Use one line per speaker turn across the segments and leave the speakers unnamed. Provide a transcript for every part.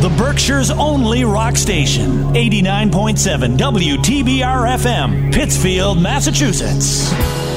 the Berkshire's only rock station. 89.7 WTBR FM, Pittsfield, Massachusetts.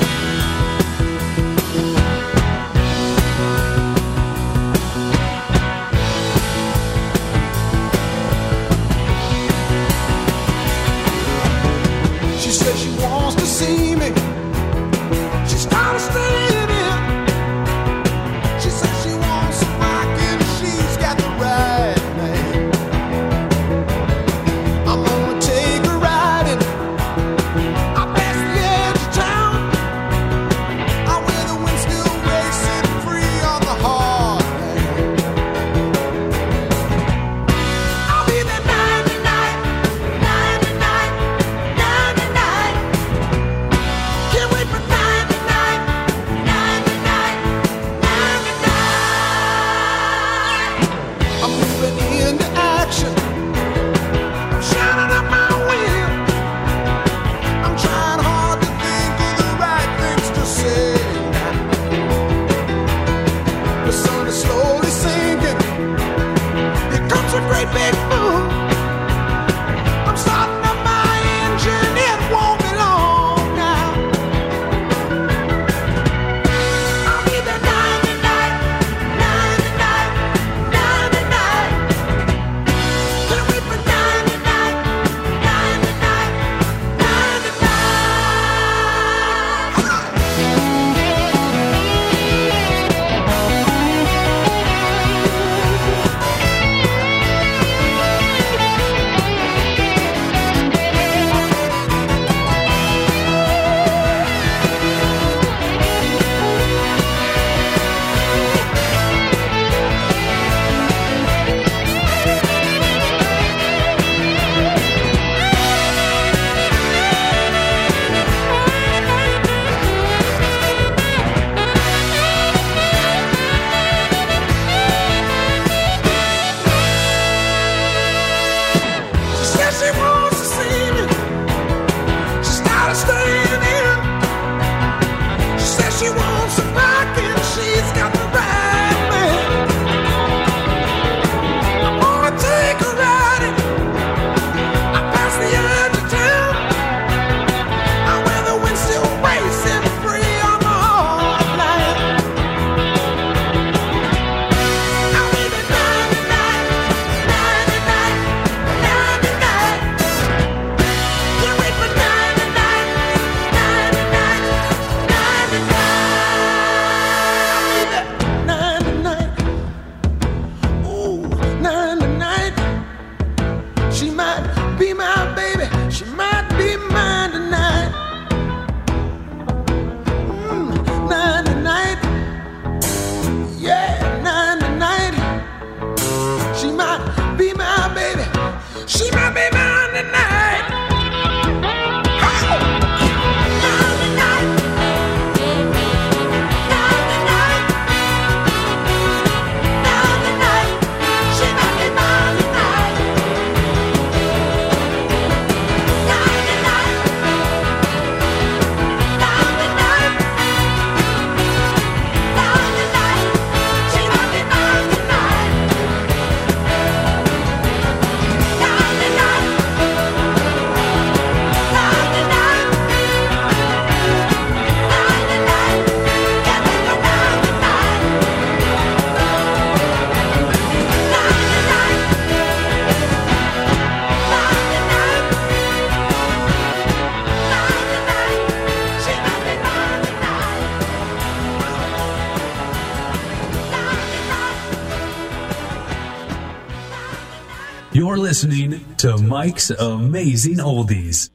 To Mike's Amazing Oldies.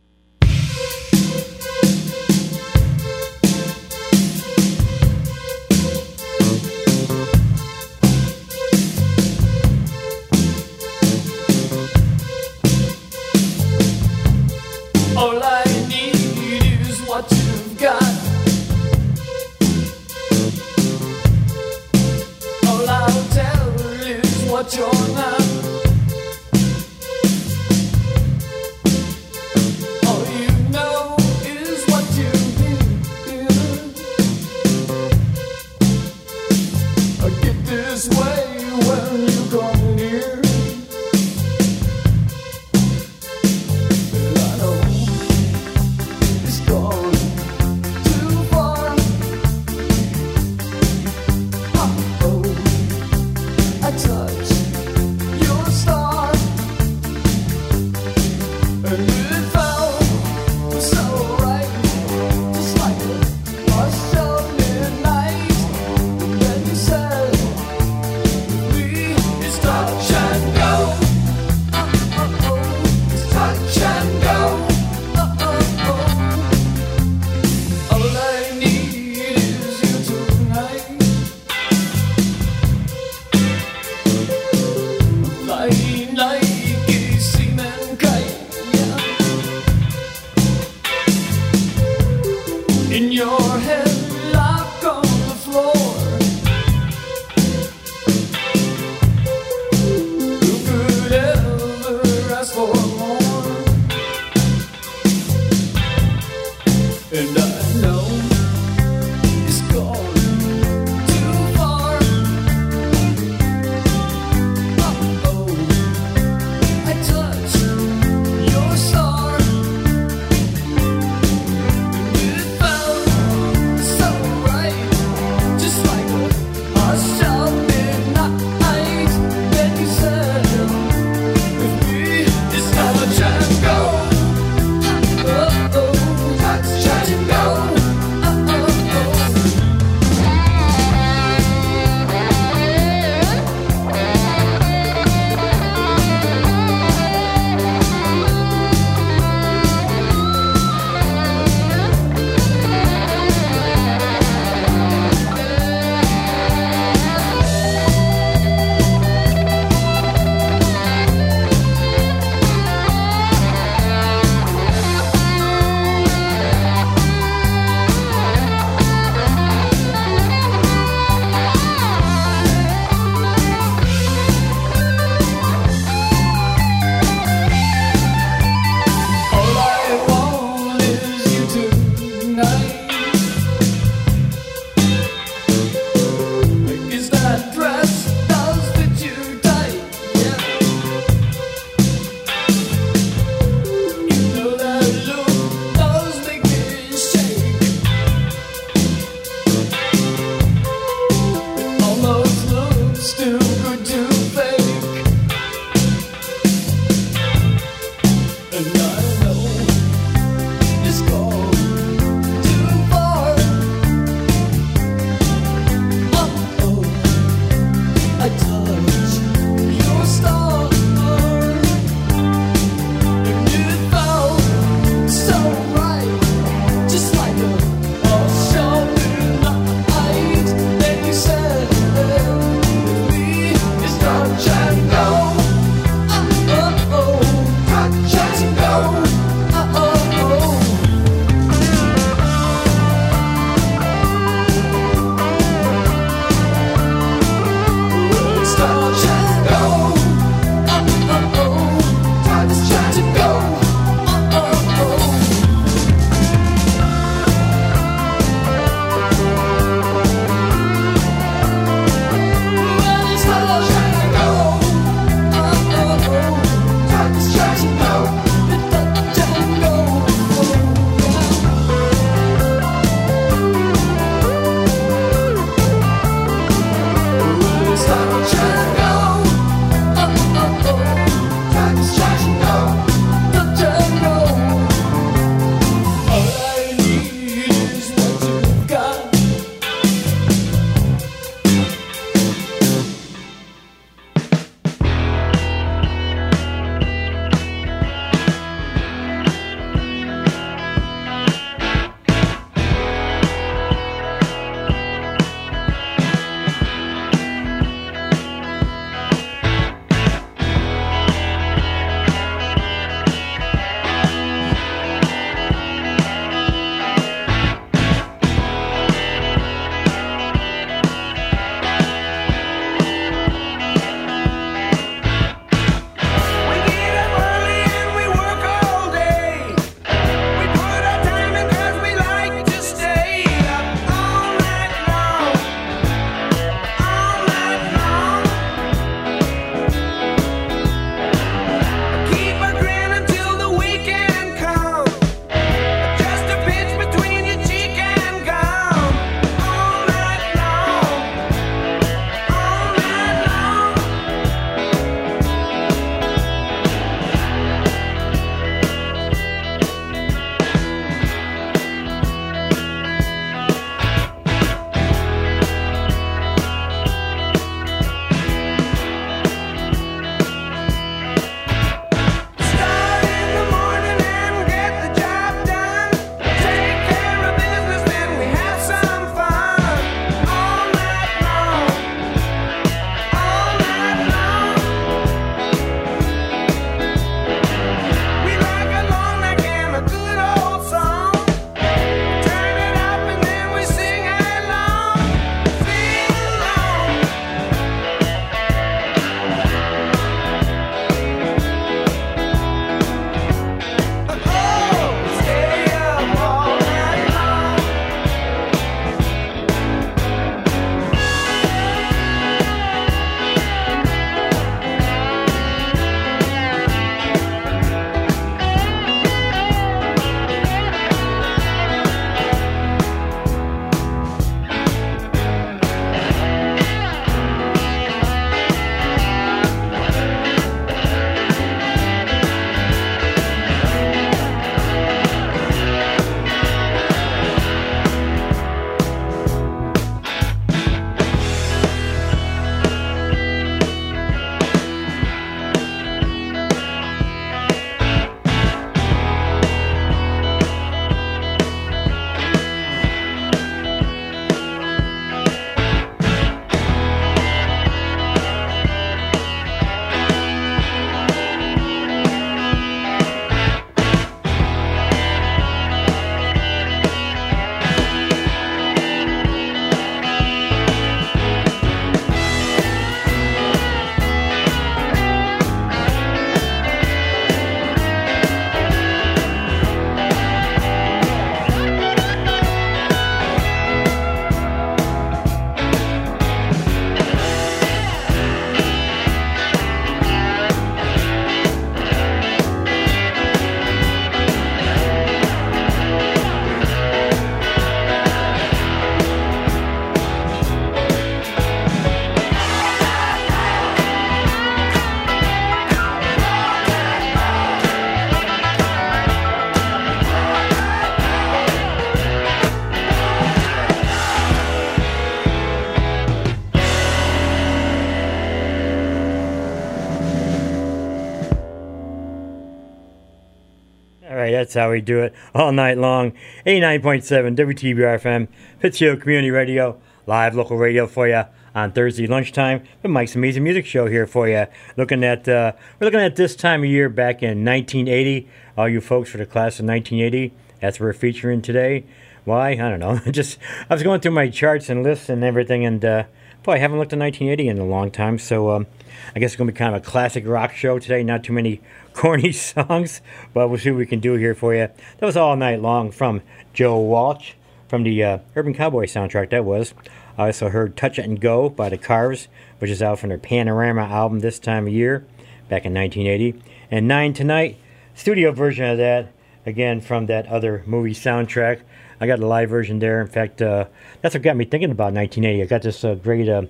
How we do it all night long. 89.7 WTBR FM, Pittsfield Community Radio, live local radio for you on Thursday lunchtime. The Mike's Amazing Music Show here for you. Looking at uh, we're looking at this time of year back in 1980. All you folks for the class of 1980, that's what we're featuring today. Why? I don't know. Just I was going through my charts and lists and everything, and uh, boy, I haven't looked at 1980 in a long time. So um, I guess it's going to be kind of a classic rock show today. Not too many corny songs, but we'll see what we can do here for you. That was all night long from Joe Walsh from the uh, Urban Cowboy soundtrack. That was. I also heard Touch It and Go by the Cars, which is out from their Panorama album this time of year, back in 1980. And Nine Tonight, studio version of that, again from that other movie soundtrack. I got a live version there. In fact, uh, that's what got me thinking about 1980. I got this uh, great uh,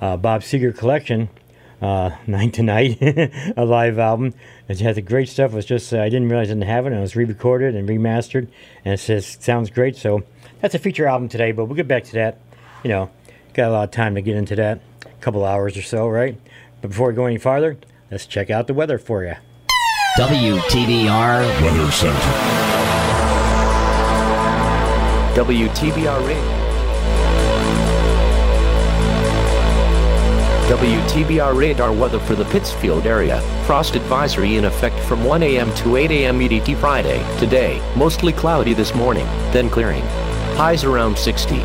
uh, Bob Seger collection, uh, Nine Tonight, a live album. It has the great stuff. It was just I didn't realize I didn't have it. And it was re-recorded and remastered, and it says sounds great. So that's a feature album today. But we'll get back to that. You know, got a lot of time to get into that, a couple hours or so, right? But before we go any farther, let's check out the weather for you.
WTBR
Weather Center.
WTBR Radio. WTBR radar weather for the Pittsfield area. Frost advisory in effect from 1 a.m. to 8 a.m. EDT Friday. Today, mostly cloudy this morning, then clearing. Highs around 60.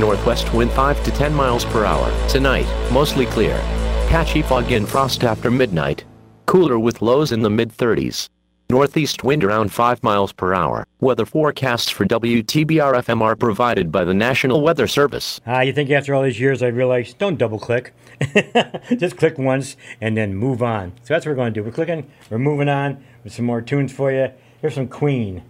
Northwest wind 5 to 10 miles per hour. Tonight, mostly clear. Patchy fog and frost after midnight. Cooler with lows in the mid 30s. Northeast wind around 5 miles per hour. Weather forecasts for WTBR FM are provided by the National Weather Service.
Ah, you think after all these years I realized don't double click. Just click once and then move on. So that's what we're going to do. We're clicking, we're moving on with some more tunes for you. Here's some Queen.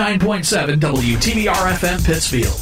89.7 WTBR FM Pittsfield.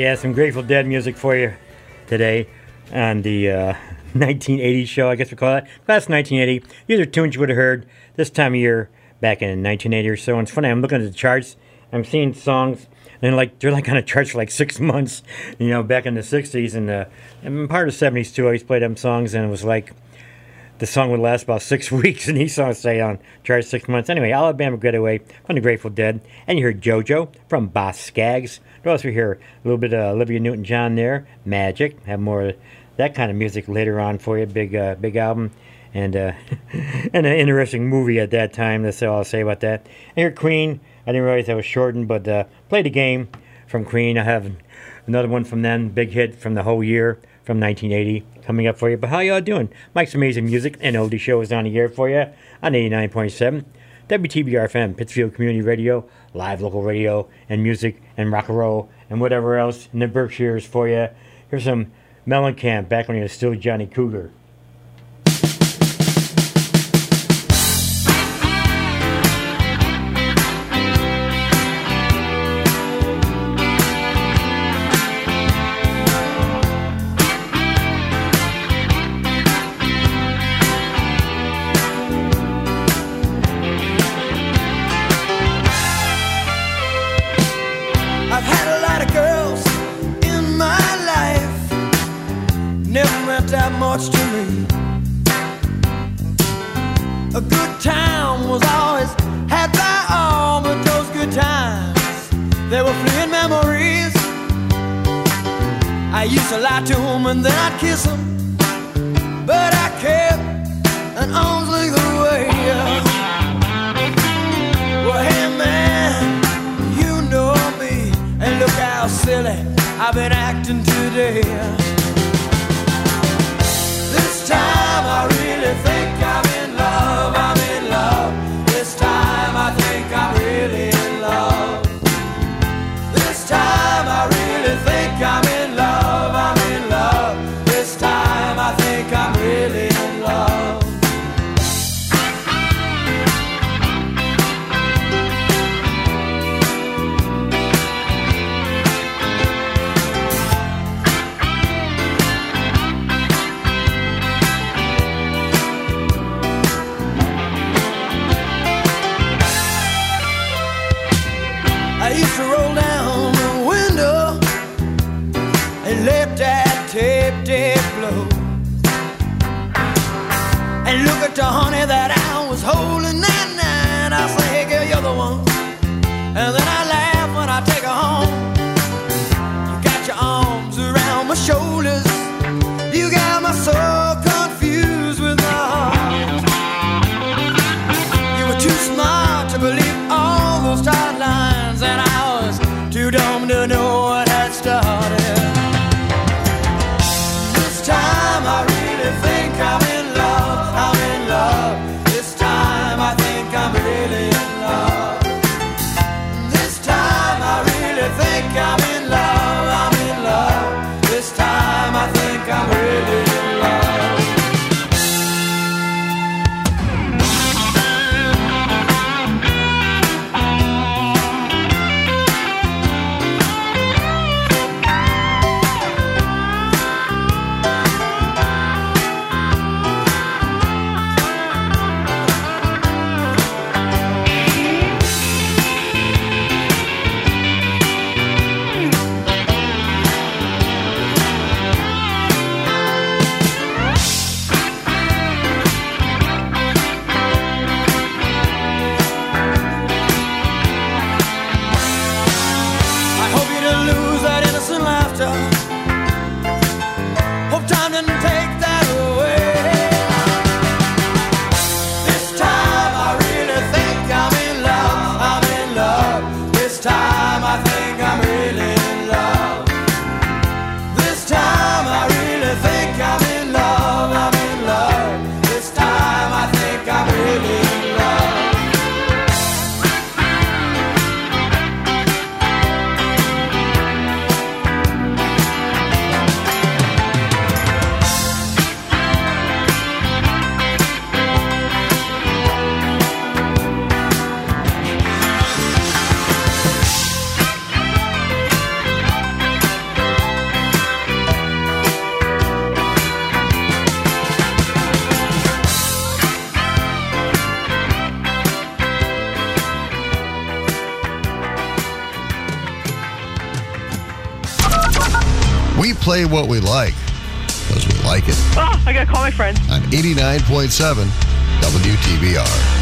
Yeah, some Grateful Dead music for you today on the uh, 1980 show, I guess we call it. Class 1980. These are tunes you would have heard this time of year back in 1980 or so. And it's funny, I'm looking at the charts, I'm seeing songs, and like they're like on a chart for like six months, you know, back in the 60s and, uh, and part of the 70s too. I used to play them songs, and it was like the song would last about six weeks, and these songs stay on charts six months. Anyway, Alabama Getaway from the Grateful Dead, and you heard JoJo from Boz Scaggs. What else we hear? A little bit of Olivia Newton-John there, Magic. Have more that kind of music later on for you. Big, uh, big album, and uh, and an interesting movie at that time. That's all I'll say about that. And here, Queen. I didn't realize that was shortened, but uh, played a game from Queen. I have another one from them, big hit from the whole year from 1980 coming up for you. But how y'all doing? Mike's Amazing Music and Oldie Show is on the air for you on 89.7 WTBR FM, Pittsfield Community Radio, live local radio and music and rock and roll and whatever else in the Berkshires for you. Here's some Mellencamp back when he was still Johnny Cougar.
much to me. A good time was always had by all, but those good times, they were fleeting memories. I used to lie to them and then I'd kiss them, but I kept an arm's length away. Well, hey man, you know me, and look how silly I've been acting today.
dizer play what we like because we like it.
Oh, I got to call my friends.
On 89.7 WTBR.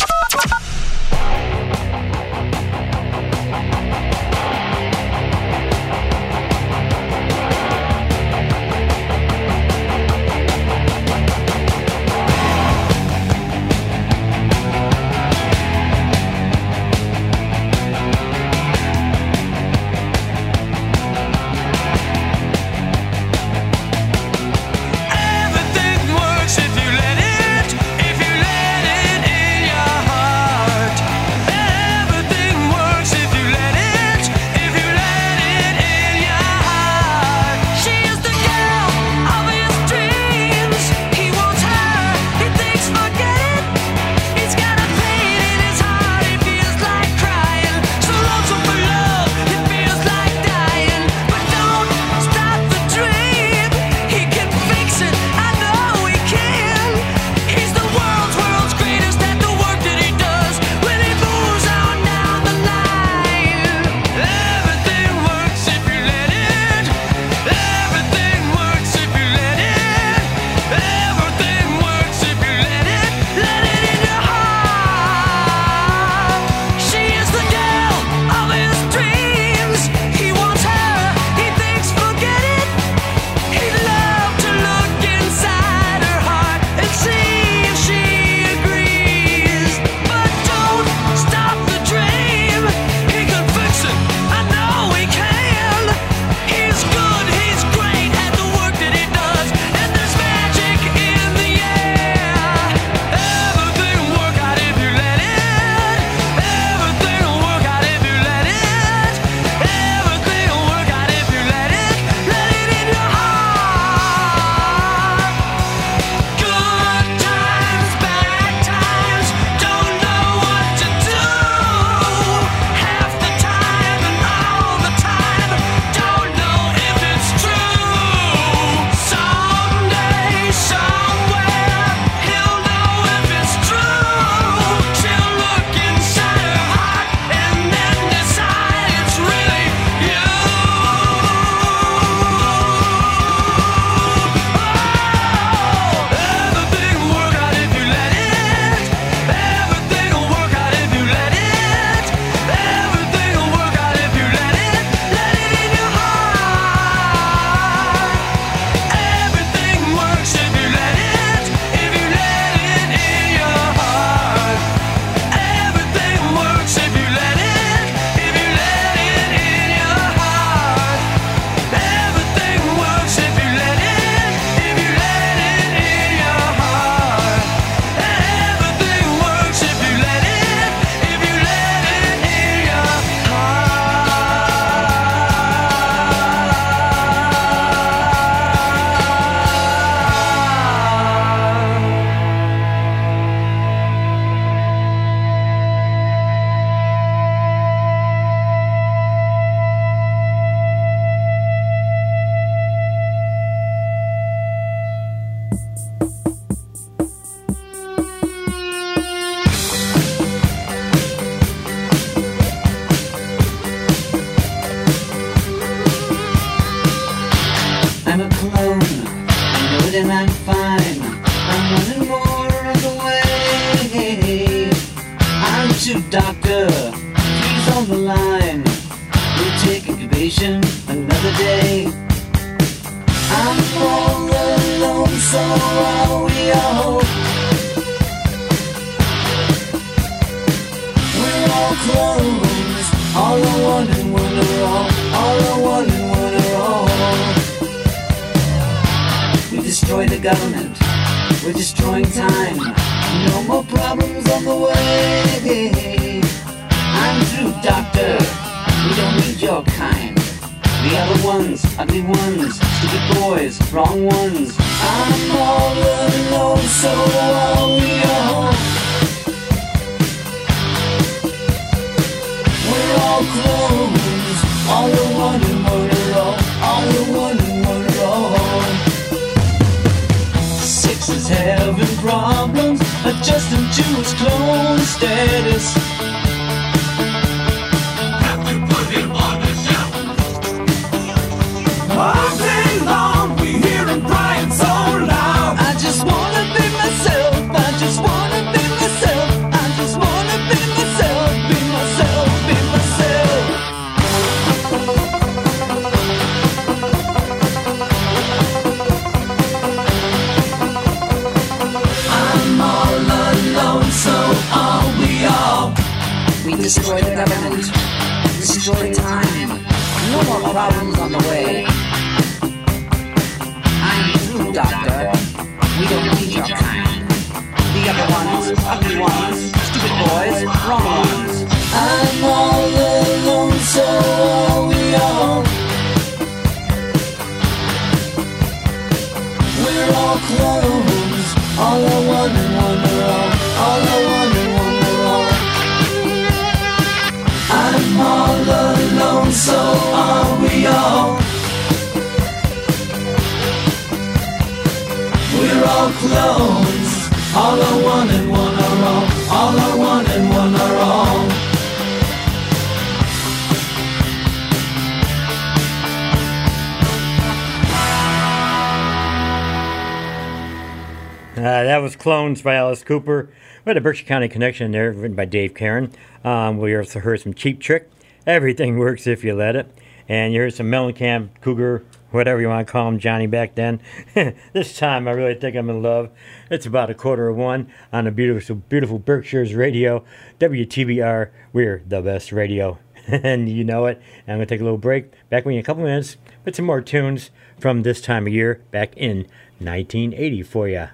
Cooper. We had a Berkshire County connection there, written by Dave Carron. Um, we also heard some Cheap Trick. Everything works if you let it. And you heard some Mellencamp, Cougar, whatever you want to call him, Johnny back then. this time I really think I'm in love. It's about a quarter of one on the beautiful, beautiful Berkshire's radio. WTBR, we're the best radio. and you know it. And I'm to take a little break. Back with in a couple minutes with some more tunes from this time of year back in 1980 for you.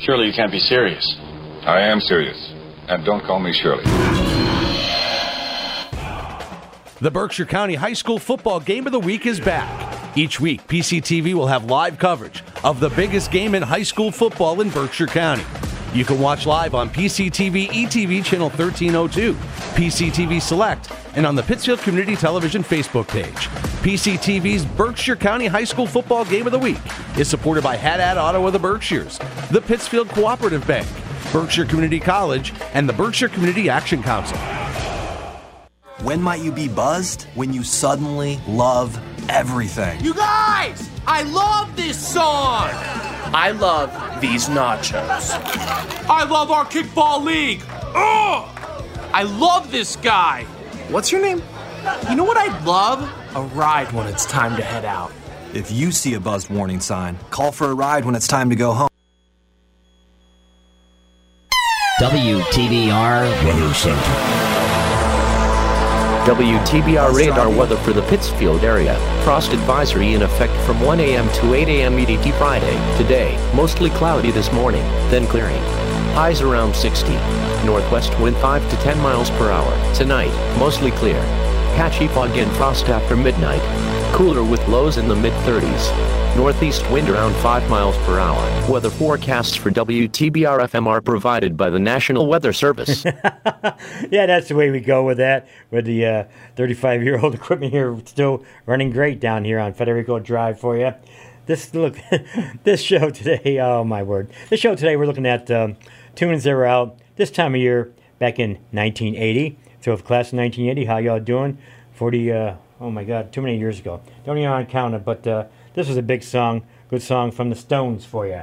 Surely you can't be serious.
I am serious. And don't call me Shirley.
The Berkshire County High School Football Game of the Week is back. Each week, PCTV will have live coverage of the biggest game in high school football in Berkshire County. You can watch live on PCTV ETV channel 1302, PCTV Select, and on the Pittsfield Community Television Facebook page. PCTV's Berkshire County High School Football Game of the Week is supported by Haddad Auto of the Berkshires, the Pittsfield Cooperative Bank, Berkshire Community College, and the Berkshire Community Action Council.
When might you be buzzed? When you suddenly love everything.
You guys, I love this song.
I love these nachos.
I love our kickball league. Ugh! I love this guy. What's your name? You know what I'd love? A ride when it's time to head out.
If you see a buzzed warning sign, call for a ride when it's time to go home.
WTBR Weather Center.
WTBR radar weather for the Pittsfield area. Frost advisory in effect from 1 a.m. to 8 a.m. EDT Friday. Today, mostly cloudy this morning, then clearing. Highs around 60. Northwest wind 5 to 10 miles per hour. Tonight, mostly clear. Patchy fog and frost after midnight. Cooler with lows in the mid 30s. Northeast wind around 5 miles per hour. Weather forecasts for WTBR FM are provided by the National Weather Service.
yeah, that's the way we go with that. With the 35 year old equipment here still running great down here on Federico Drive for you. This look, this show today. Oh my word! This show today we're looking at um, tunes that were out this time of year back in 1980. So, if class of 1980, how y'all doing? 40. Uh, oh my God, too many years ago. Don't even to count it, but. Uh, this was a big song
Good song from the Stones for you.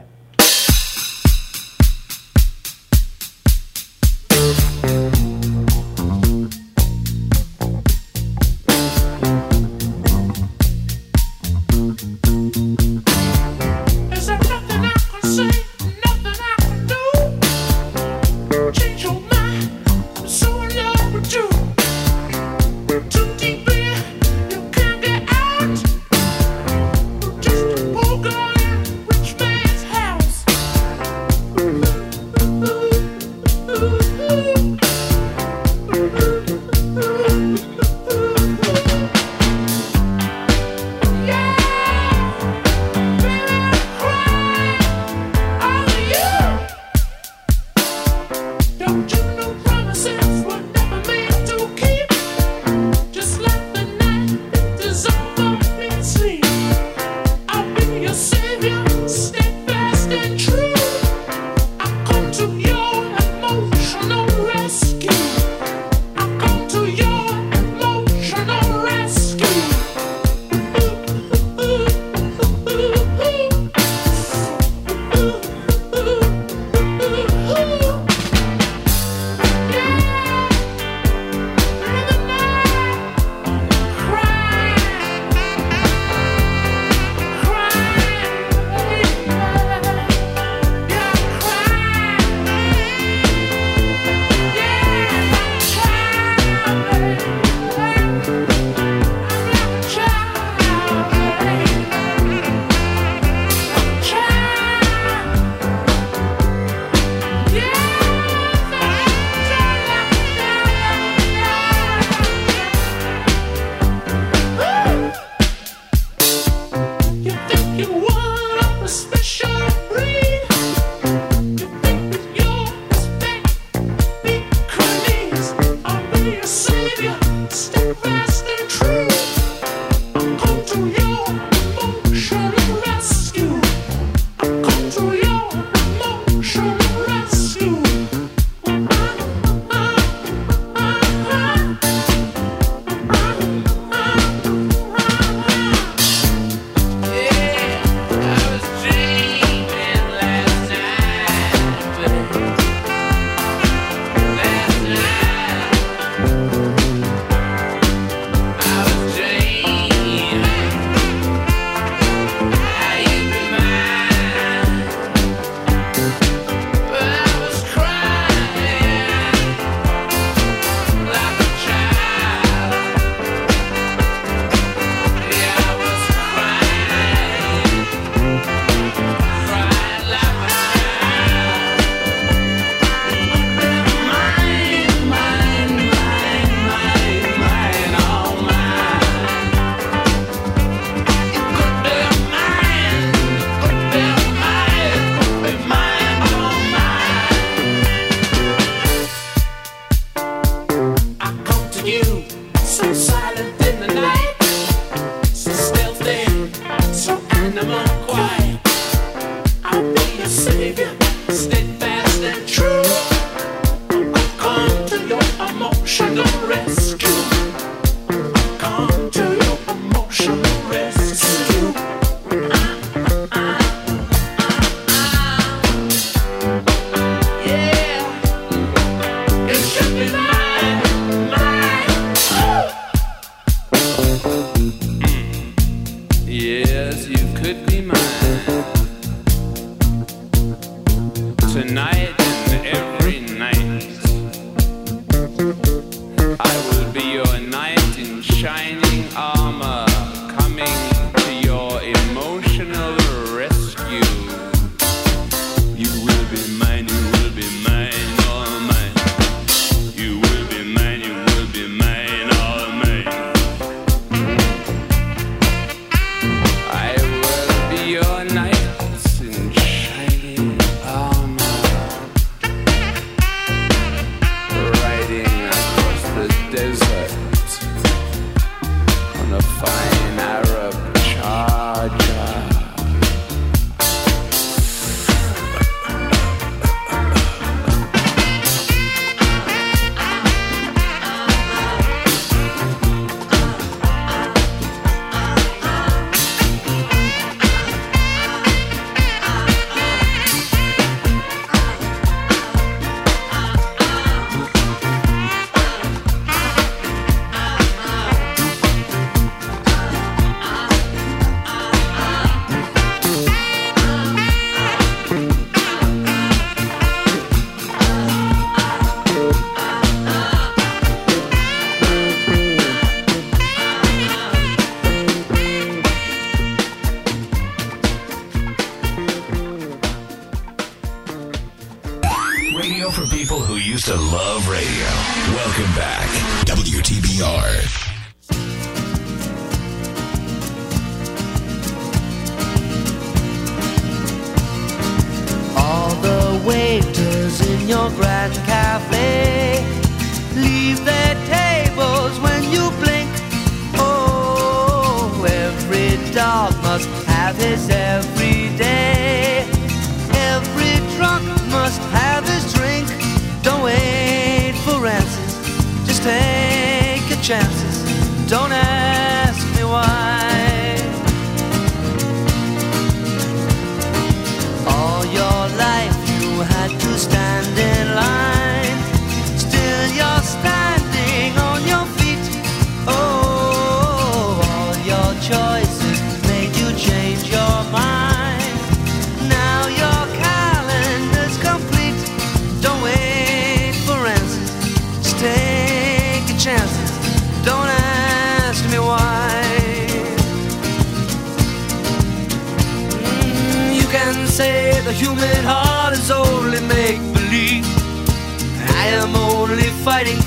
Chances. Don't ask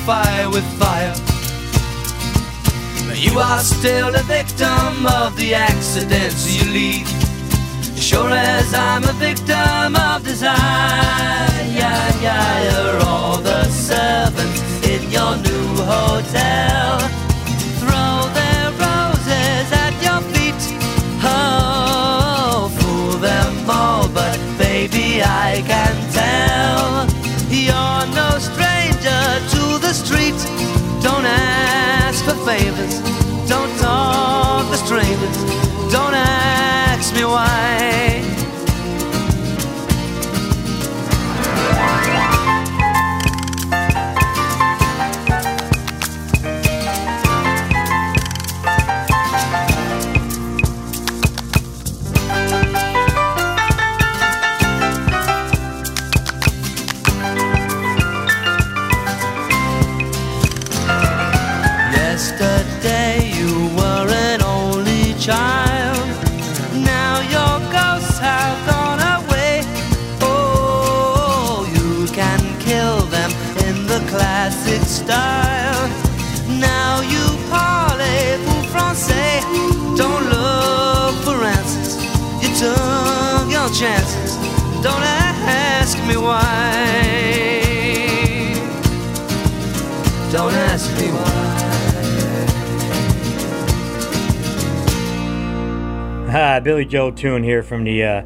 fire with fire. You are still a victim of the accidents you leave. Sure as I'm a victim of desire. All the servants in your new hotel. Favors, Don't ask me why. Don't ask me why.
Ah, Billy Joel tune here from the uh,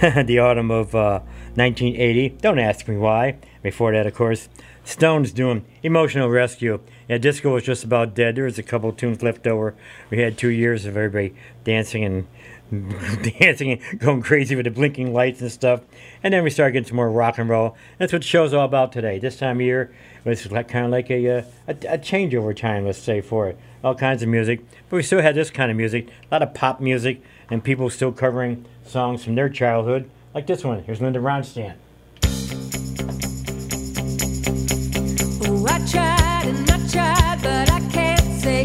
the autumn of uh, 1980. Don't ask me why. Before that, of course, Stones doing "Emotional Rescue." Yeah, disco was just about dead. There was a couple tunes left over. We had two years of everybody dancing and dancing and going crazy with the blinking lights and stuff. And then we started getting some more rock and roll. That's what the show's all about today. This time of year, it's like, kind of like a, uh, a a changeover time, let's say, for it. All kinds of music, but we still had this kind of music, a lot of pop music, and people still covering songs from their childhood, like this one. Here's Linda Ronstadt.
Oh, I tried and I tried, but I can't say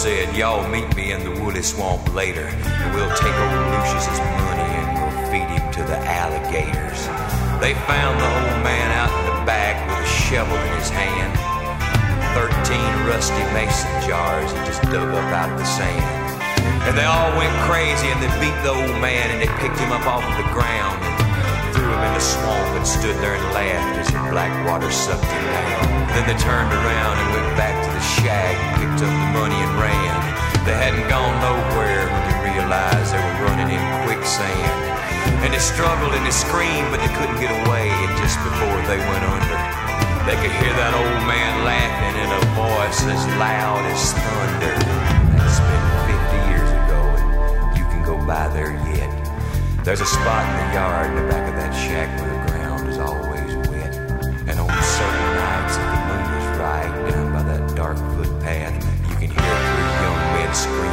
said, Y'all meet me in the Wooley Swamp later, and we'll take old Lucius's money and we'll feed him to the alligators. They found the old man out in the back with a shovel in his hand. Thirteen rusty mason jars he just dug up out of the sand. And they all went crazy and they beat the old man and they picked him up off of the ground and threw him in the swamp and stood there and laughed as the black water sucked him down. Then they turned around and went back the shack picked up the money and ran. They hadn't gone nowhere when they realized they were running in quicksand. And they struggled and they screamed, but they couldn't get away. And just before they went under, they could hear that old man laughing in a voice as loud as thunder. That's been 50 years ago, and you can go by there yet. There's a spot in the yard in the back of that shack men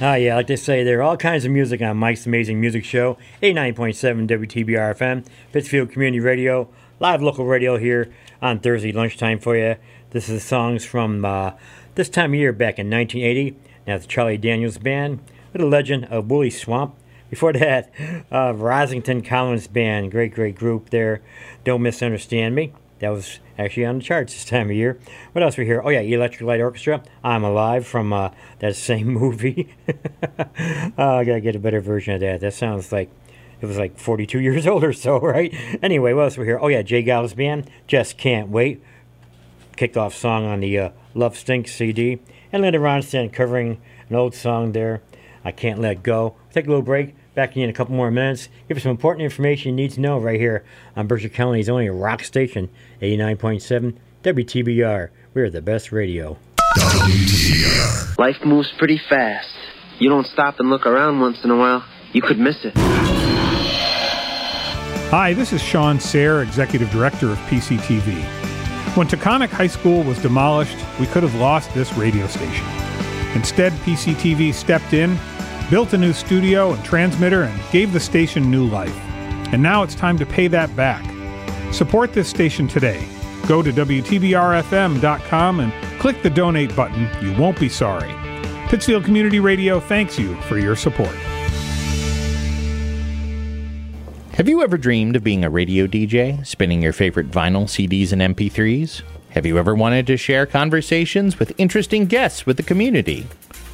Ah, yeah, like they say, there are all kinds of music on Mike's Amazing Music Show, 89.7 WTBR FM, Pittsfield Community Radio, live local radio here on Thursday lunchtime for you. This is songs from uh, this time of year back in 1980. Now, the Charlie Daniels Band with the legend of Wooley Swamp. Before that, uh, Rossington Collins Band, great, great group there. Don't misunderstand me. That was actually on the charts this time of year. What else we hear? Oh yeah, Electric Light Orchestra. I'm Alive from uh, that same movie. oh, I gotta get a better version of that. That sounds like it was like 42 years old or so, right? Anyway, what else we hear? Oh yeah, J. Geils band. Just can't wait. Kicked off song on the uh, Love Stinks CD, and Linda Ronstadt covering an old song there. I can't let go. Take a little break. Back in a couple more minutes. Give you some important information you need to know right here on Berkshire County's only rock station, 89.7 WTBR. We're the best radio.
Life moves pretty fast. You don't stop and look around once in a while, you could miss it.
Hi, this is Sean Sayre, Executive Director of PCTV. When Taconic High School was demolished, we could have lost this radio station. Instead, PCTV stepped in, built a new studio and transmitter, and gave the station new life. And now it's time to pay that back. Support this station today. Go to WTBRFM.com and click the donate button. You won't be sorry. Pittsfield Community Radio thanks you for your support.
Have you ever dreamed of being a radio DJ, spinning your favorite vinyl, CDs, and MP3s? Have you ever wanted to share conversations with interesting guests with the community?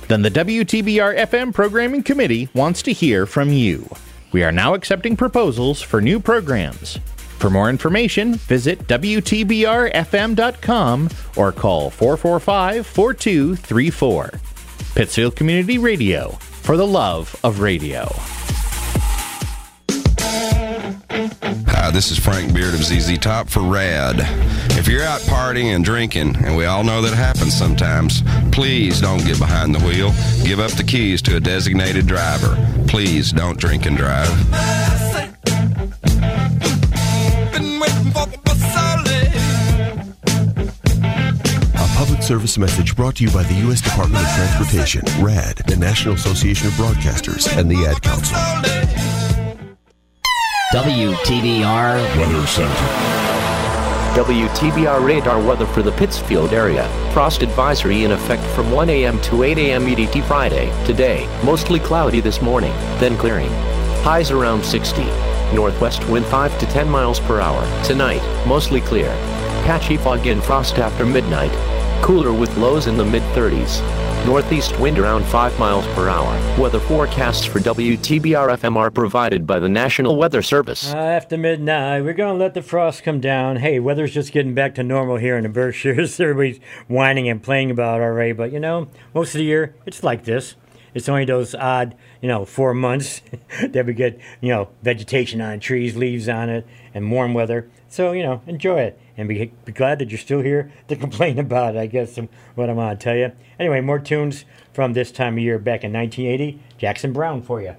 Then the WTBR FM Programming Committee wants to hear from you. We are now accepting proposals for new programs. For more information, visit WTBRFM.com or call 445 4234. Pittsfield Community Radio, for the love of radio.
Hi, this is Frank Beard of ZZ Top for RAD. If you're out partying and drinking, and we all know that happens sometimes, please don't get behind the wheel. Give up the keys to a designated driver. Please don't drink and drive.
Service message brought to you by the U.S. Department of Transportation, RAD, the National Association of Broadcasters, and the Ad Council.
WTBR
Weather Center.
WTBR radar weather for the Pittsfield area. Frost advisory in effect from 1 a.m. to 8 a.m. EDT Friday. Today, mostly cloudy this morning, then clearing. Highs around 60. Northwest wind 5 to 10 miles per hour. Tonight, mostly clear. Patchy fog and frost after midnight. Cooler with lows in the mid 30s. Northeast wind around 5 miles per hour. Weather forecasts for WTBR FM are provided by the National Weather Service.
Uh, after midnight, we're going to let the frost come down. Hey, weather's just getting back to normal here in the Berkshires. Everybody's whining and playing about already, but you know, most of the year, it's like this. It's only those odd, you know, four months that we get, you know, vegetation on trees, leaves on it, and warm weather. So, you know, enjoy it and be, be glad that you're still here to complain about it, I guess, what I'm going to tell you. Anyway, more tunes from this time of year back in 1980. Jackson Browne for you.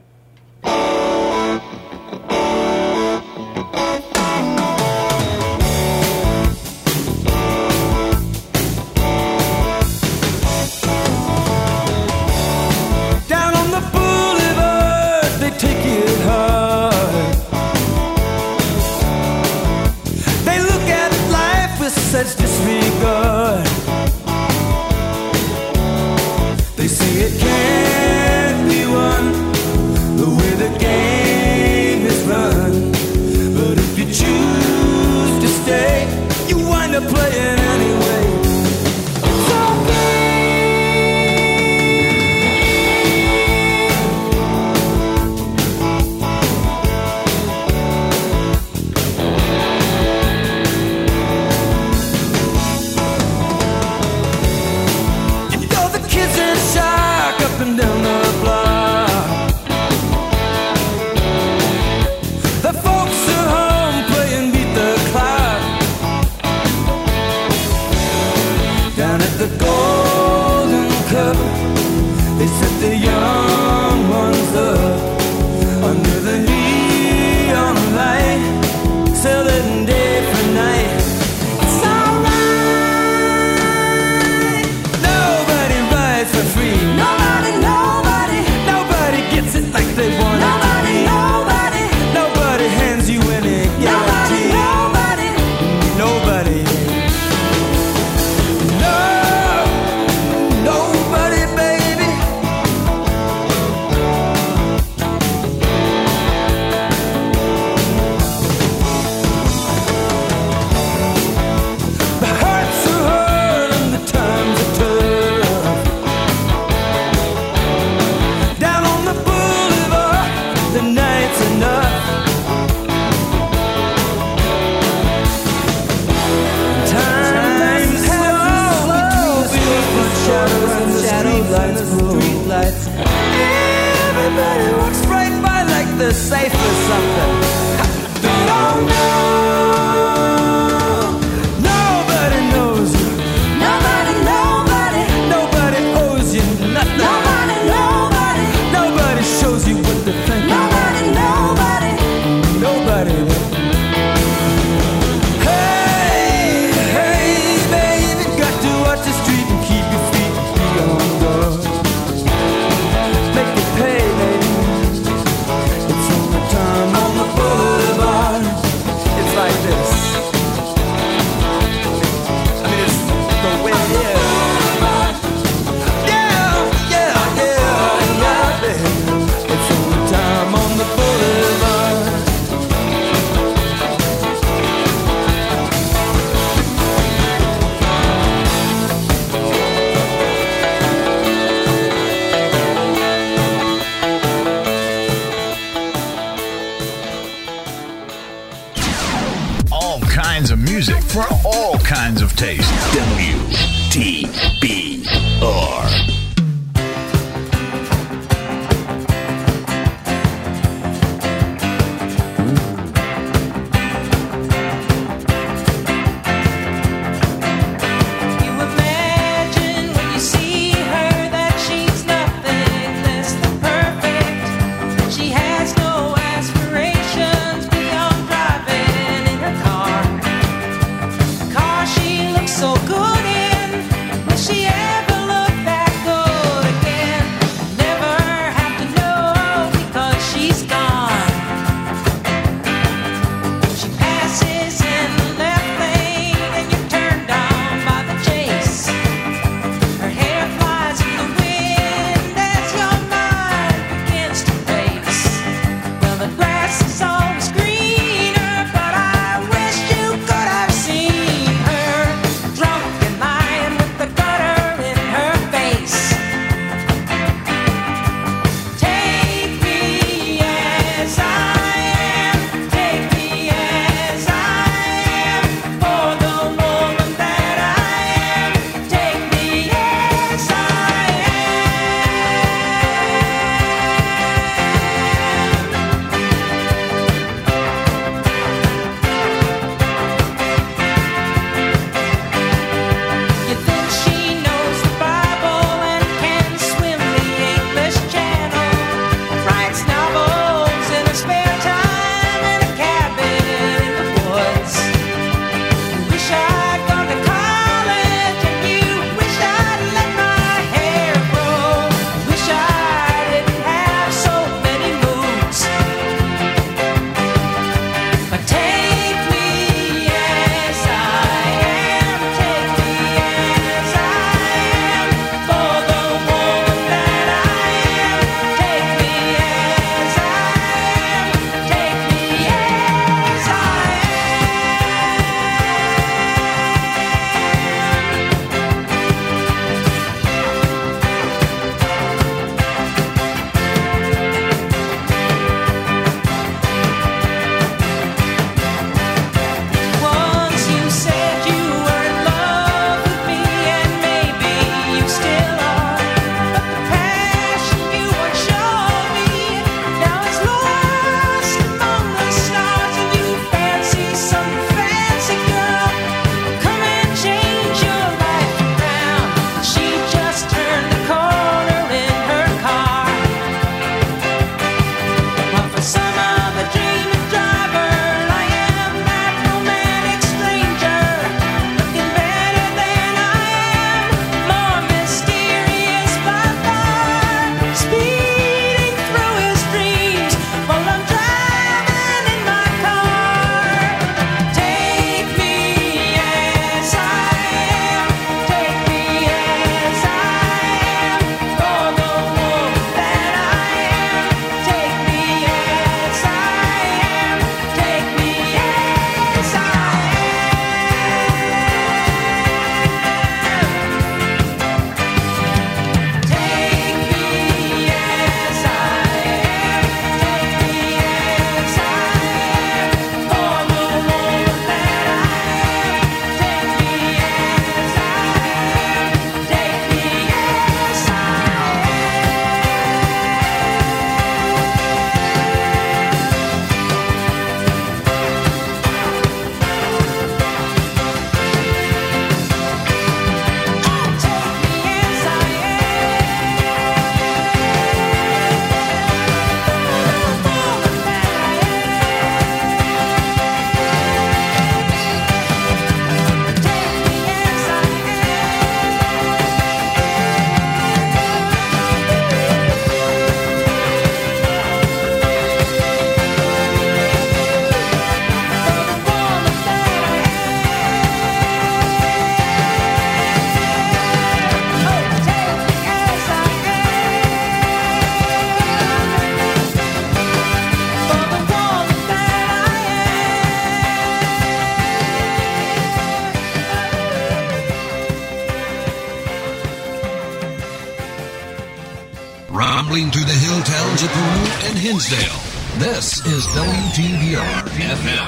Hinsdale. This is WTBR FM.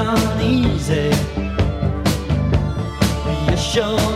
Uneasy. Reassure me.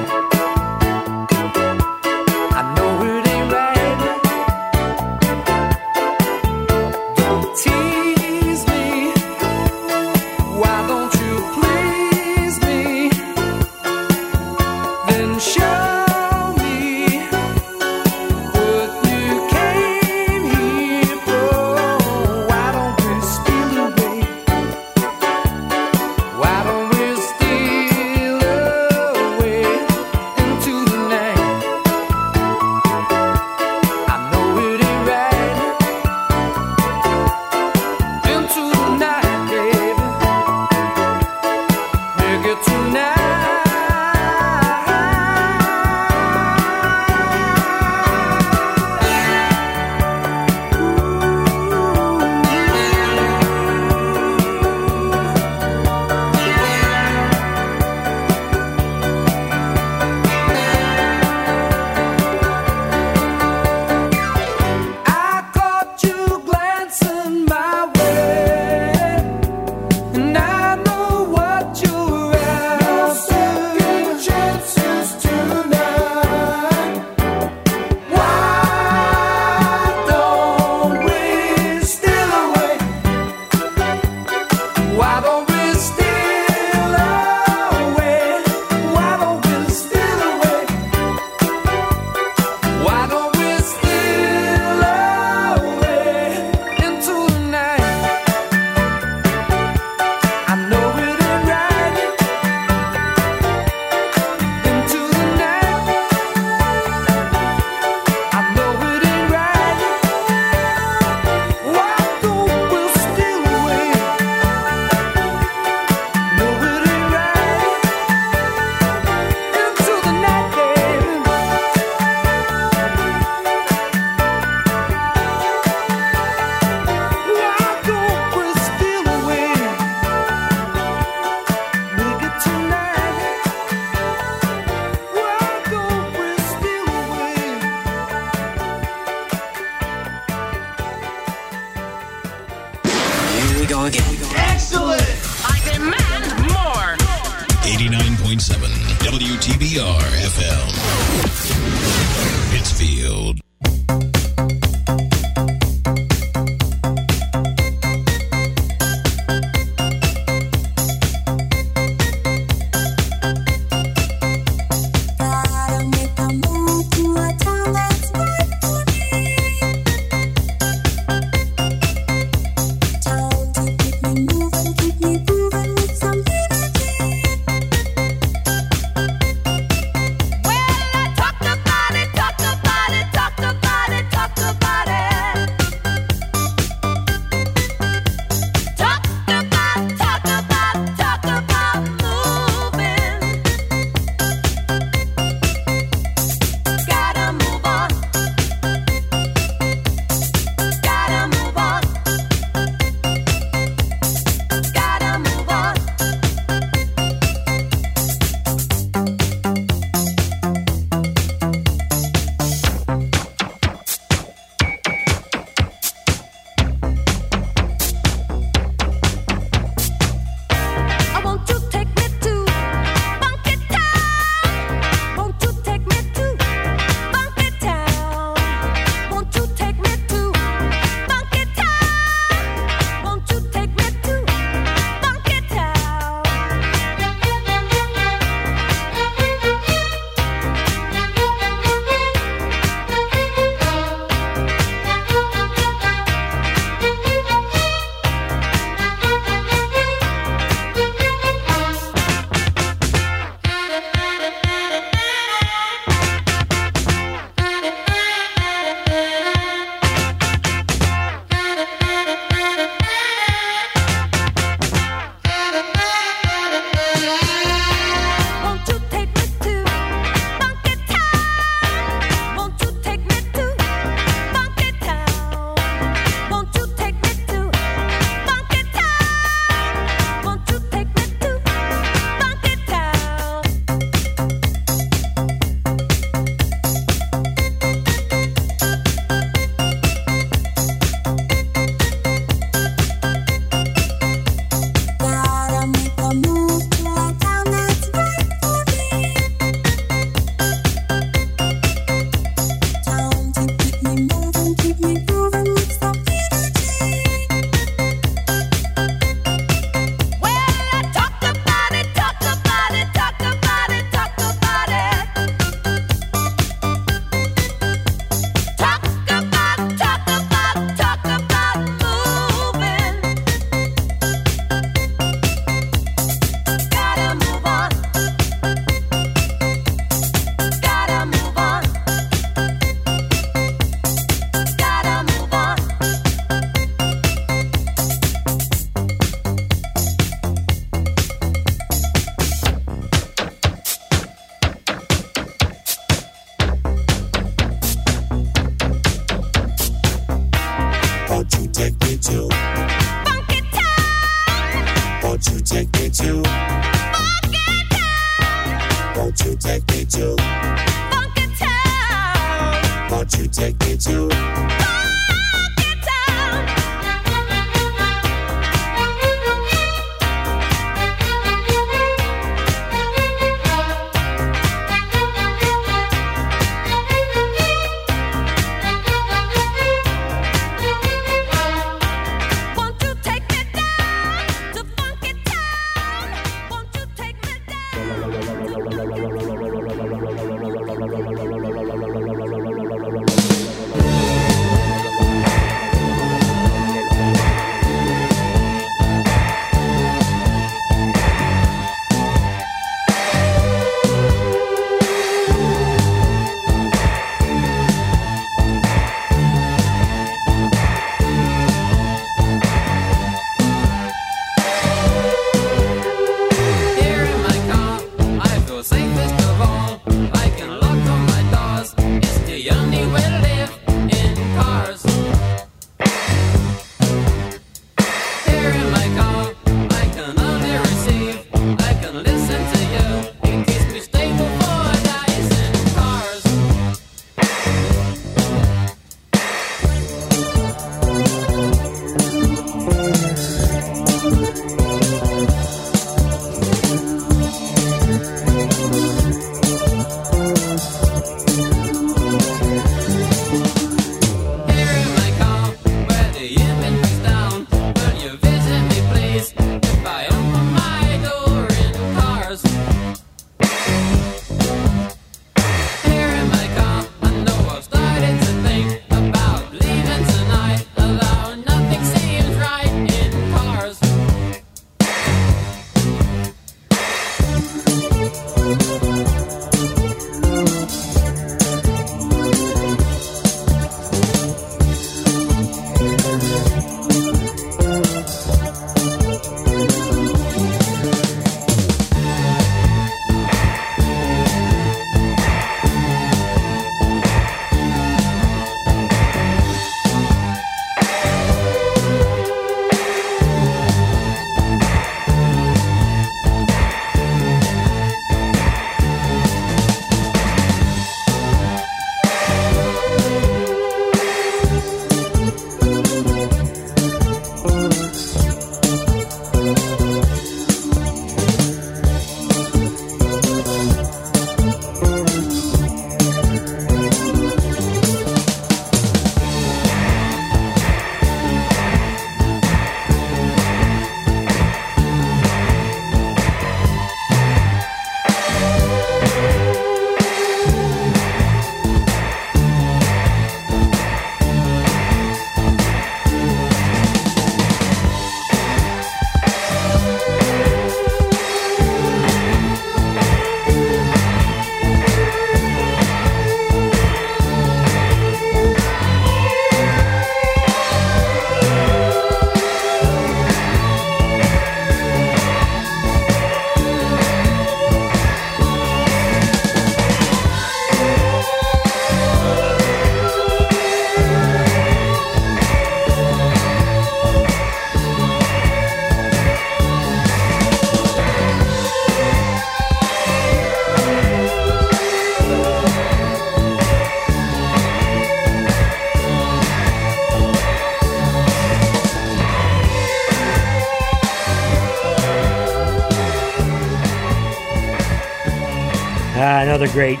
Another great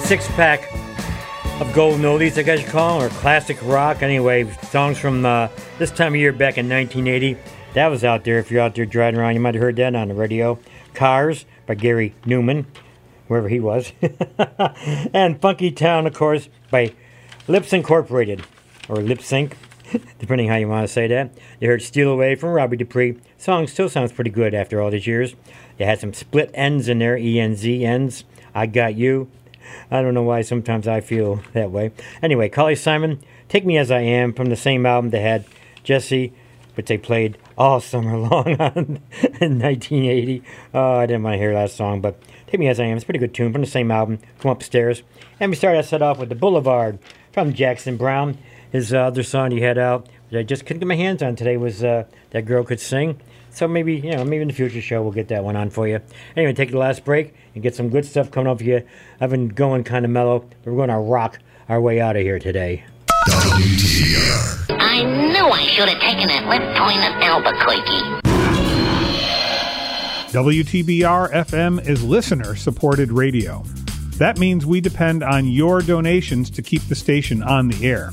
six pack of golden oldies, I guess you call them, or classic rock. Anyway, songs from uh, this time of year back in 1980. That was out there. If you're out there driving around, you might have heard that on the radio. Cars by Gary Numan, wherever he was. and Funky Town, of course, by Lipps Incorporated, or Lip Sync, depending how you want to say that. You heard Steal Away from Robbie Dupree. Song still sounds pretty good after all these years. They had some Split Enz in there, E N Z Enz. I Got You. I don't know why sometimes I feel that way. Anyway, Carly Simon, Take Me As I Am from the same album they had Jesse, which they played all summer long on in 1980. Oh, I didn't want to hear that song, but Take Me As I Am. It's a pretty good tune from the same album. Come upstairs. And we started set off with The Boulevard from Jackson Browne. His other song he had out, which I just couldn't get my hands on today, was uh, That Girl Could Sing. So maybe, you know, maybe in the future show we'll get that one on for you. Anyway, take the last break and get some good stuff coming up for you. I've been going kind of mellow, but we're going to rock our way out of here today.
I knew I should have taken that left turn at Albuquerque.
WTBR FM is listener supported radio. That means we depend on your donations to keep the station on the air.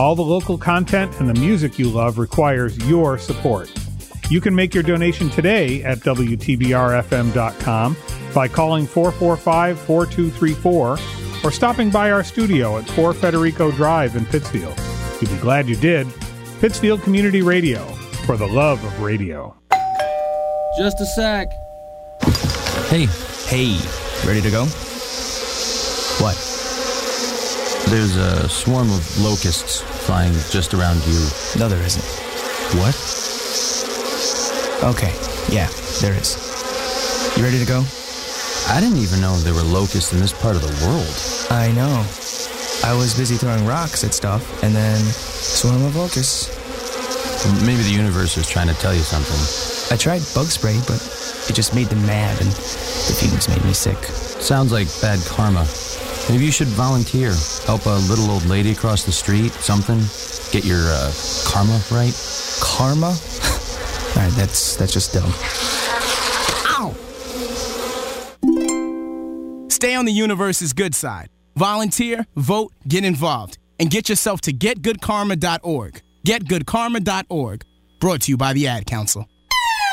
All the local content and the music you love requires your support. You can make your donation today at WTBRFM.com by calling 445 4234 or stopping by our studio at 4 Federico Drive in Pittsfield. You'd be glad you did. Pittsfield Community Radio, for the love of radio.
Just a sec.
Hey, hey, ready to go? What? There's a swarm of locusts flying just around you.
No, there isn't.
What?
Okay, yeah, there is. You ready to go?
I didn't even know there were locusts in this part of the world.
I know. I was busy throwing rocks at stuff, and then swarm of locusts.
Maybe the universe was trying to tell you something.
I tried bug spray, but it just made them mad, and the fumes made me sick.
Sounds like bad karma. Maybe you should volunteer. Help a little old lady across the street, something. Get your uh, karma right.
Karma? All right, that's that's just dumb.
Stay on the universe's good side. Volunteer, vote, get involved, and get yourself to getgoodkarma.org. Getgoodkarma.org. Brought to you by the Ad Council.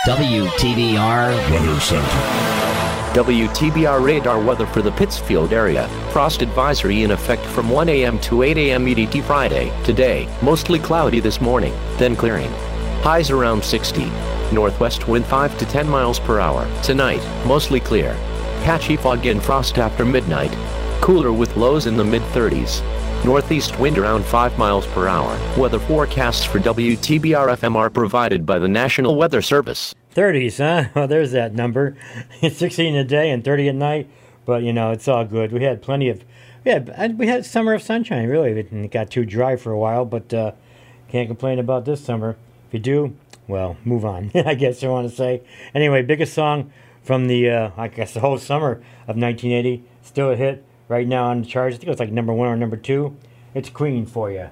WTBR
Weather Center.
WTBR radar weather for the Pittsfield area. Frost advisory in effect from 1 a.m. to 8 a.m. EDT Friday. Today, mostly cloudy this morning, then clearing. Highs around 60. Northwest wind 5 to 10 miles per hour. Tonight, mostly clear. Patchy fog and frost after midnight. Cooler with lows in the mid 30s. Northeast wind around 5 miles per hour. Weather forecasts for WTBR FM are provided by the National Weather Service.
30s, huh? Well, there's that number. 16 a day and 30 at night. But, you know, it's all good. We had plenty of, we had, we had summer of sunshine, really. It got too dry for a while, but uh, can't complain about this summer. If you do, well, move on, I guess I want to say. Anyway, biggest song from the, uh, I guess, the whole summer of 1980. Still a hit right now on the charts. I think it was like number one or number two. It's Queen for you.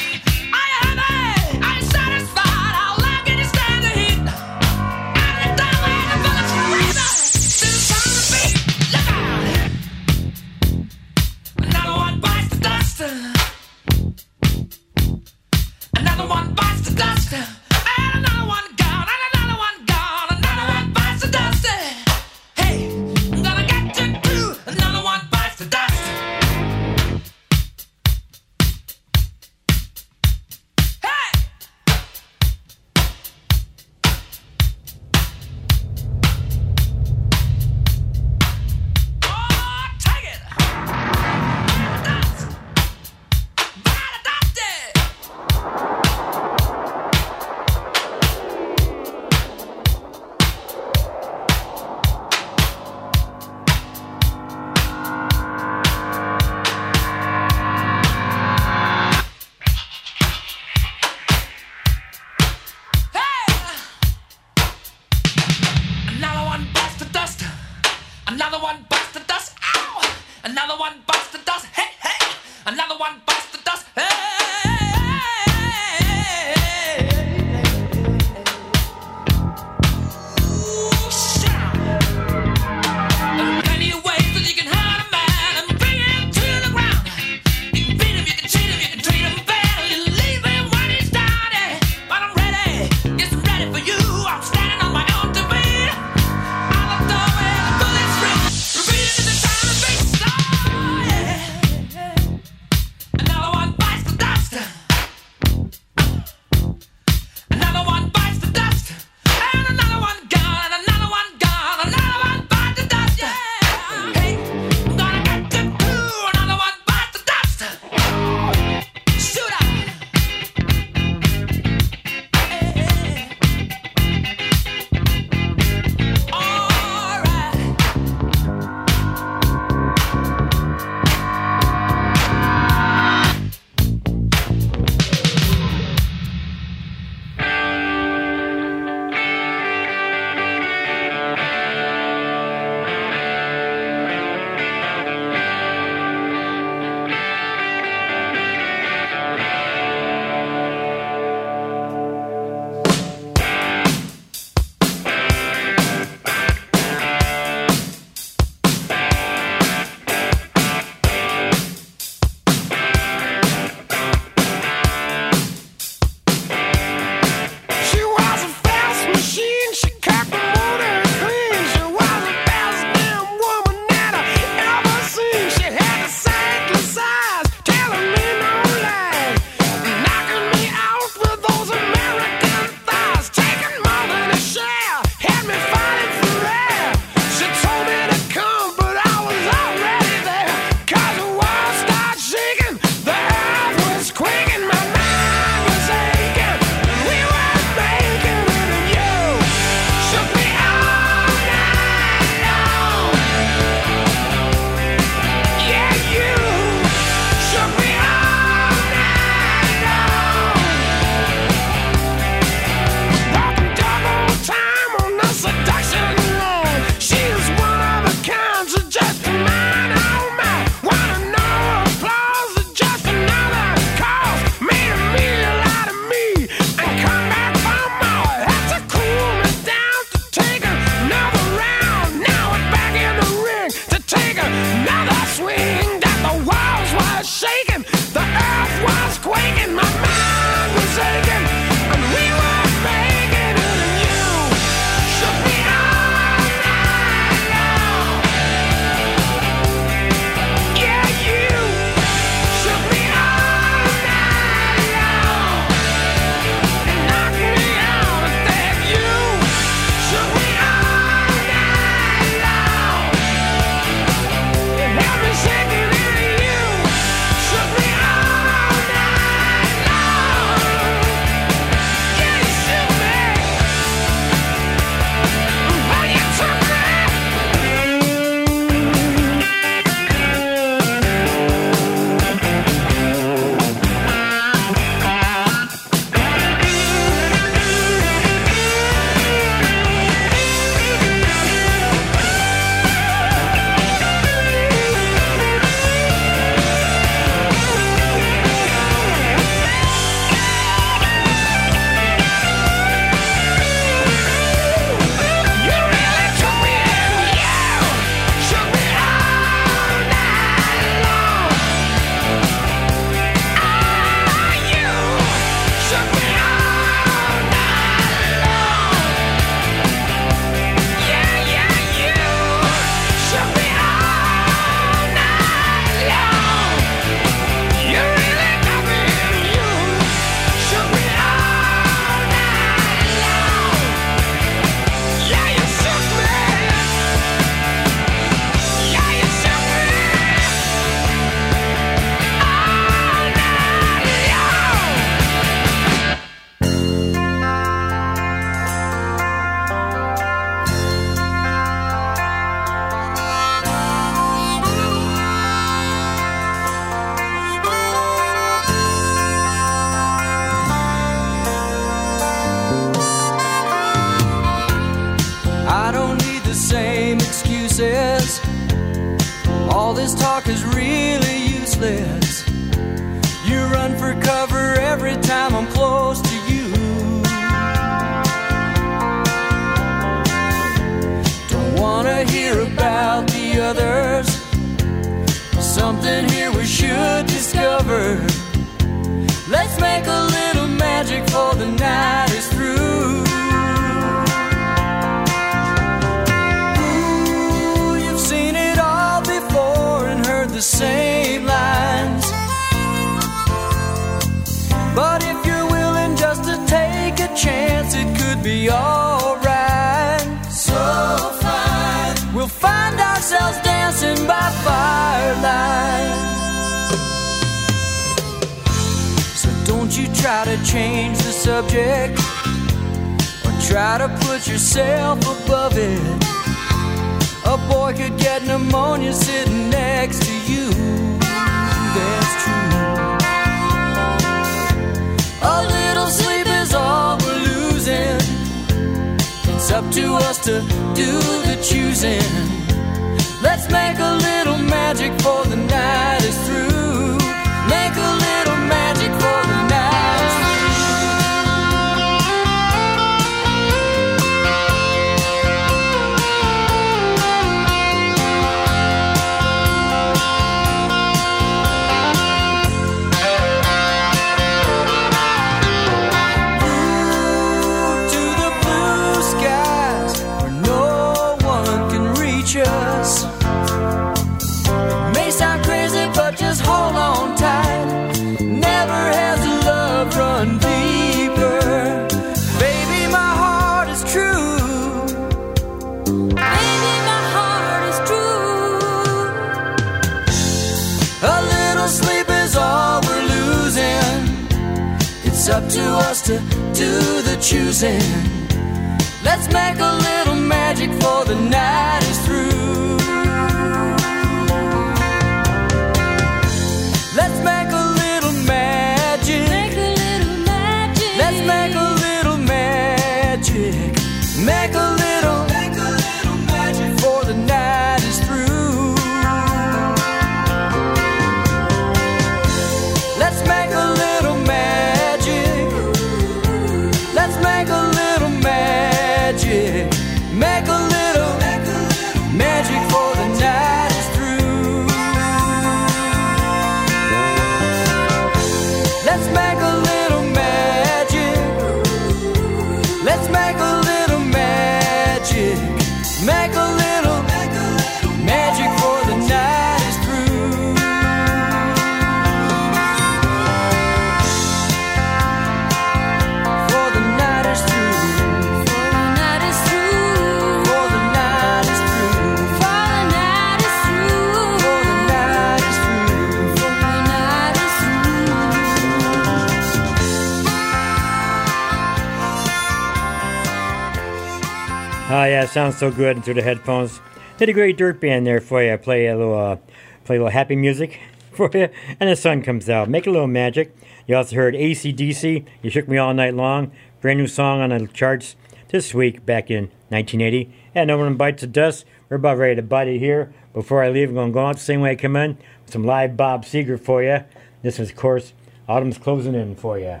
Sounds so good through the headphones. Nitty Gritty Dirt Band there for you. Play a little, uh, play a little happy music for you, and the sun comes out. Make a little magic. You also heard AC/DC. You shook me all night long. Brand new song on the charts this week back in 1980. Another One bites the dust. We're about ready to bite it here. Before I leave, I'm going to go out the same way I come in with some live Bob Seger for you. This is, of course, Autumn's closing in for you.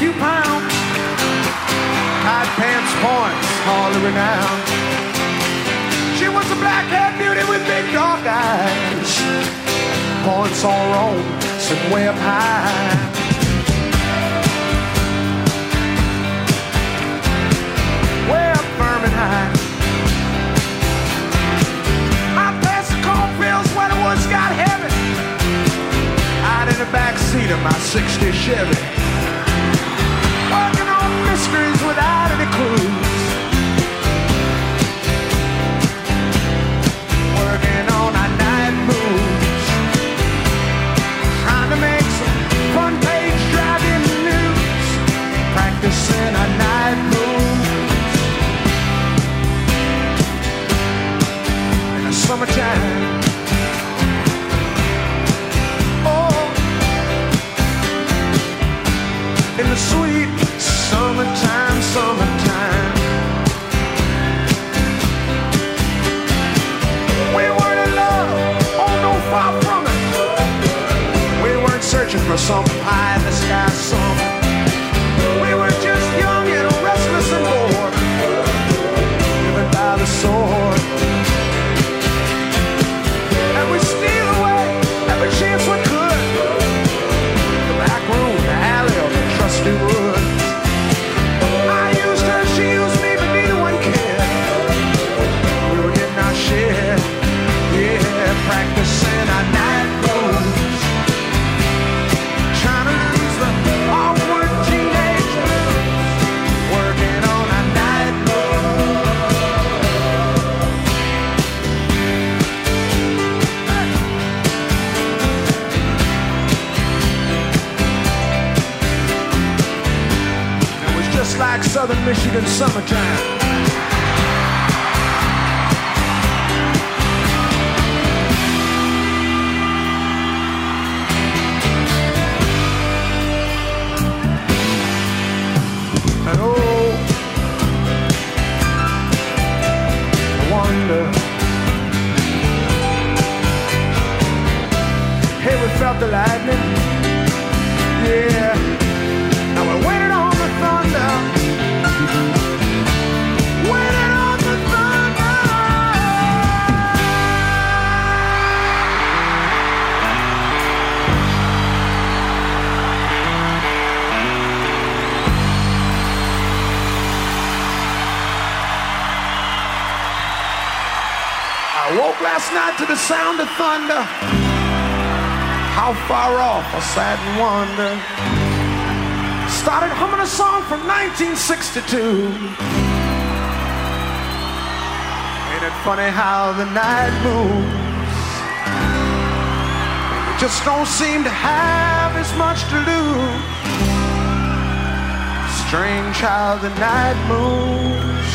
Few pounds. Tight pants points, hardly renowned. She was a black-haired beauty with big dark eyes. Points all wrong, sitting way up high. Way up firm and high. Got heavy. Out in the back seat of my 60 Chevy. Mysteries without any clues. Working on our night moves. Trying to make some front page driving news. Practicing our night moves. In the summertime. Summertime. We weren't in love, oh no, far from it. We weren't searching for some pie in the sky summer. Michigan summertime. How far off I sat and wondered. Started humming a song from 1962. Ain't it funny how the night moves? Just don't seem to have as much to lose. Strange how the night moves.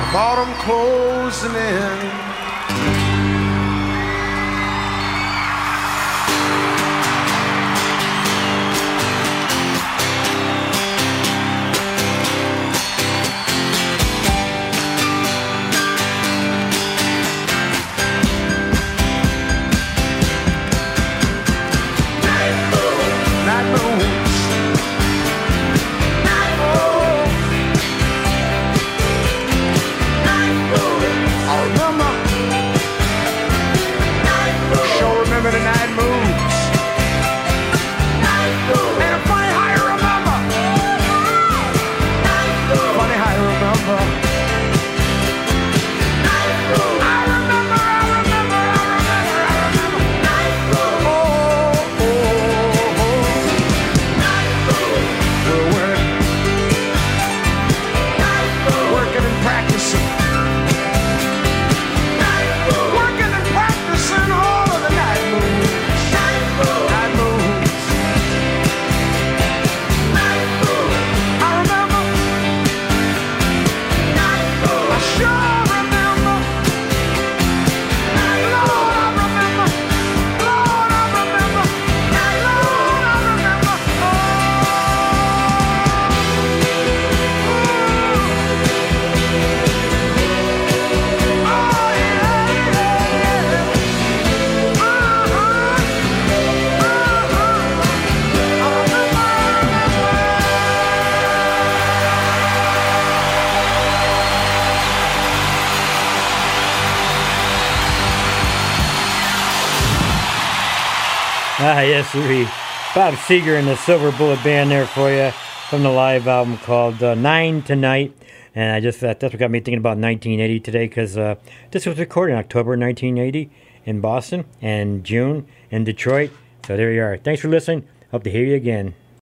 With autumn closing in.
Ah, yes, sir. Bob Seger and the Silver Bullet Band there for you from the live album called uh, Nine Tonight. And I just thought that's what got me thinking about 1980 today because uh, this was recorded in October 1980 in Boston and June in Detroit. So there you are. Thanks for listening. Hope to hear you again.